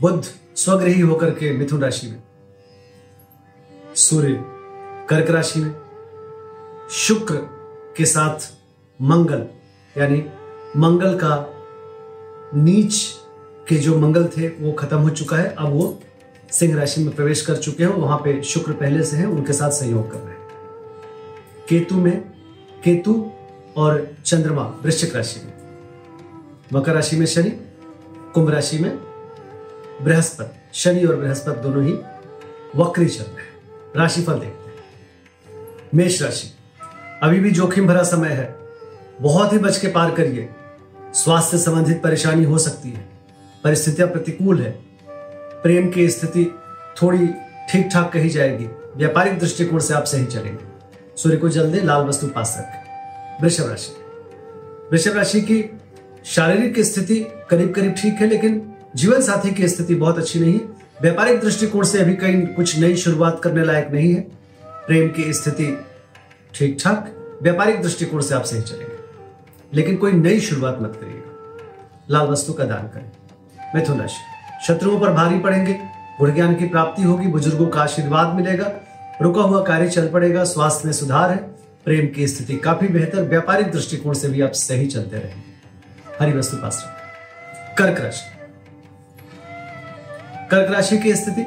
बुध स्वग्रही होकर के मिथुन राशि में, सूर्य कर्क राशि में, शुक्र के साथ मंगल, यानी मंगल का नीच के जो मंगल थे, वो खत्म हो चुका है। अब वो सिंह राशि में प्रवेश कर चुके हैं, वहाँ पे शुक्र पहले से हैं, उनके साथ सहयोग कर रहे हैं। केतु में, केतु और चंद्रमा वृश्चिक राशि में, मकर राशि में शनि, कुंभ राशि में बृहस्पति, शनि और बृहस्पति दोनों ही वक्री चल रहे हैं। राशिफल देखते हैं। मेष राशि, अभी भी जोखिम भरा समय है। बहुत ही बच के पार करिए। स्वास्थ्य संबंधित परेशानी हो सकती है। परिस्थितियाँ प्रतिकूल है। प्रेम की स्थिति थोड़ी ठीक ठाक कही जाएगी। व्यापारिक दृष्टिकोण से आप सही चलेंगे। सूर्य को जल दे लाल वस्तु पास रखें। वृषभ राशि वृषभ राशि की शारीरिक स्थिति करीब करीब ठीक है, लेकिन जीवन साथी की स्थिति बहुत अच्छी नहीं है। व्यापारिक दृष्टिकोण से अभी कहीं कुछ नई शुरुआत करने लायक नहीं है। प्रेम की स्थिति ठीक ठाक व्यापारिक दृष्टिकोण से आप सही चलेंगे। लेकिन कोई नई शुरुआत मत करिएगा। लाल वस्तु का दान करें। मिथुन राशि, शत्रुओं पर भारी पड़ेंगे। गुण ज्ञान की प्राप्ति होगी, बुज़ुर्गों का आशीर्वाद मिलेगा। रुका हुआ कार्य चल पड़ेगा, स्वास्थ्य में सुधार है। प्रेम की स्थिति काफ़ी बेहतर, व्यापारिक दृष्टिकोण से भी आप सही चलते रहेंगे। हरी वस्तु पास कर्क राशि कर्क राशि की स्थिति।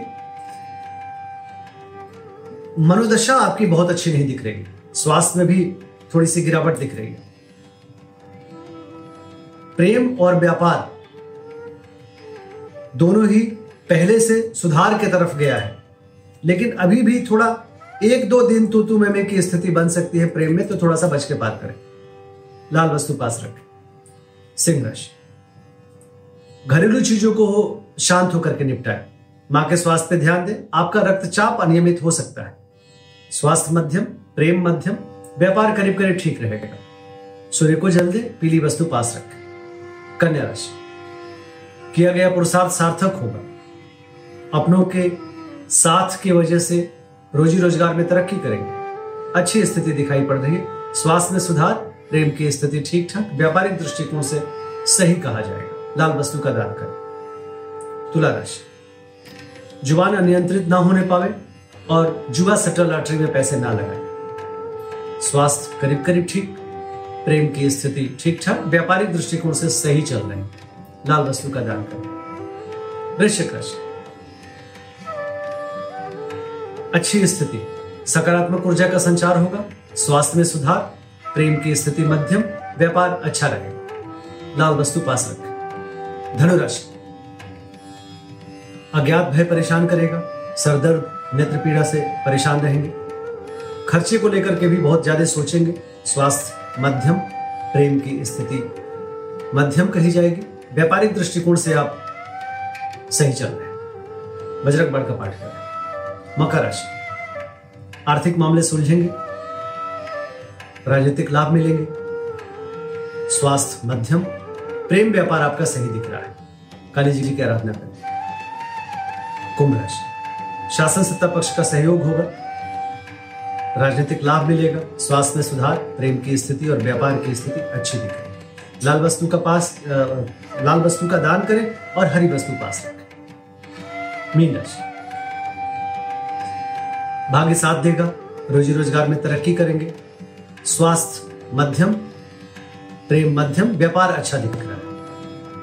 मनोदशा आपकी बहुत अच्छी नहीं दिख रही। स्वास्थ्य में भी थोड़ी सी गिरावट दिख रही है। प्रेम और व्यापार दोनों ही पहले से सुधार के तरफ़ गया है। लेकिन अभी भी थोड़ा एक दो दिन तू तू में की स्थिति बन सकती है प्रेम में तो थोड़ा सा बच के बात करें। लाल वस्तु पास रखें। सिंह राशि। घरेलू चीज़ों को शांत होकर के निपटाए। माँ के स्वास्थ्य पे ध्यान दें। आपका रक्तचाप अनियमित हो सकता है। स्वास्थ्य मध्यम, प्रेम मध्यम, व्यापार करीब करीब ठीक रहेगा। सूर्य को जल दे, पीली वस्तु पास रखें। कन्या राशि। किया गया पुरुषार्थ सार्थक होगा। अपनों के साथ की वजह से रोजी रोज़गार में तरक्की करेंगे। अच्छी स्थिति दिखाई पड़ रही है। स्वास्थ्य में सुधार, प्रेम की स्थिति ठीक ठाक व्यापारिक दृष्टिकोण से सही कहा जाएगा। लाल वस्तु का दान करें। तुला राशि। ज़ुबान अनियंत्रित ना होने पावे और जुआ सट्टा लॉटरी में पैसे ना लगाए। स्वास्थ्य करीब करीब ठीक, प्रेम की स्थिति ठीक ठाक व्यापारिक दृष्टिकोण से सही चल रहे लाल वस्तु का दान करें। वृश्चिक राशि। अच्छी स्थिति, सकारात्मक ऊर्जा का संचार होगा, स्वास्थ्य में सुधार, प्रेम की स्थिति मध्यम, व्यापार अच्छा रहेगा लाल वस्तु पास रखें। धनुराशि। अज्ञात भय परेशान करेगा। सरदर्द नेत्र पीड़ा से परेशान रहेंगे। खर्चे को लेकर के भी बहुत ज़्यादा सोचेंगे। स्वास्थ्य, मध्यम, प्रेम की स्थिति मध्यम कही जाएगी। व्यापारिक दृष्टिकोण से आप सही चल रहे हैं। बजरंग बाण का पाठ कर करें। मकर राशि। आर्थिक मामले सुलझेंगे। राजनीतिक लाभ मिलेंगे। स्वास्थ्य मध्यम प्रेम व्यापार आपका सही दिख रहा है। काली जी की आराधना करें? कुंभ राशि। शासन सत्ता पक्ष का सहयोग होगा। राजनीतिक लाभ मिलेगा। स्वास्थ्य में सुधार, प्रेम की स्थिति और व्यापार की स्थिति अच्छी दिखेगी लाल वस्तु का पास लाल वस्तु का दान करें और हरी वस्तु पास रखें। मीन राशि। भाग्य साथ देगा। रोजी रोज़गार में तरक्की करेंगे। स्वास्थ्य मध्यम, प्रेम मध्यम, व्यापार अच्छा दिख रहा है।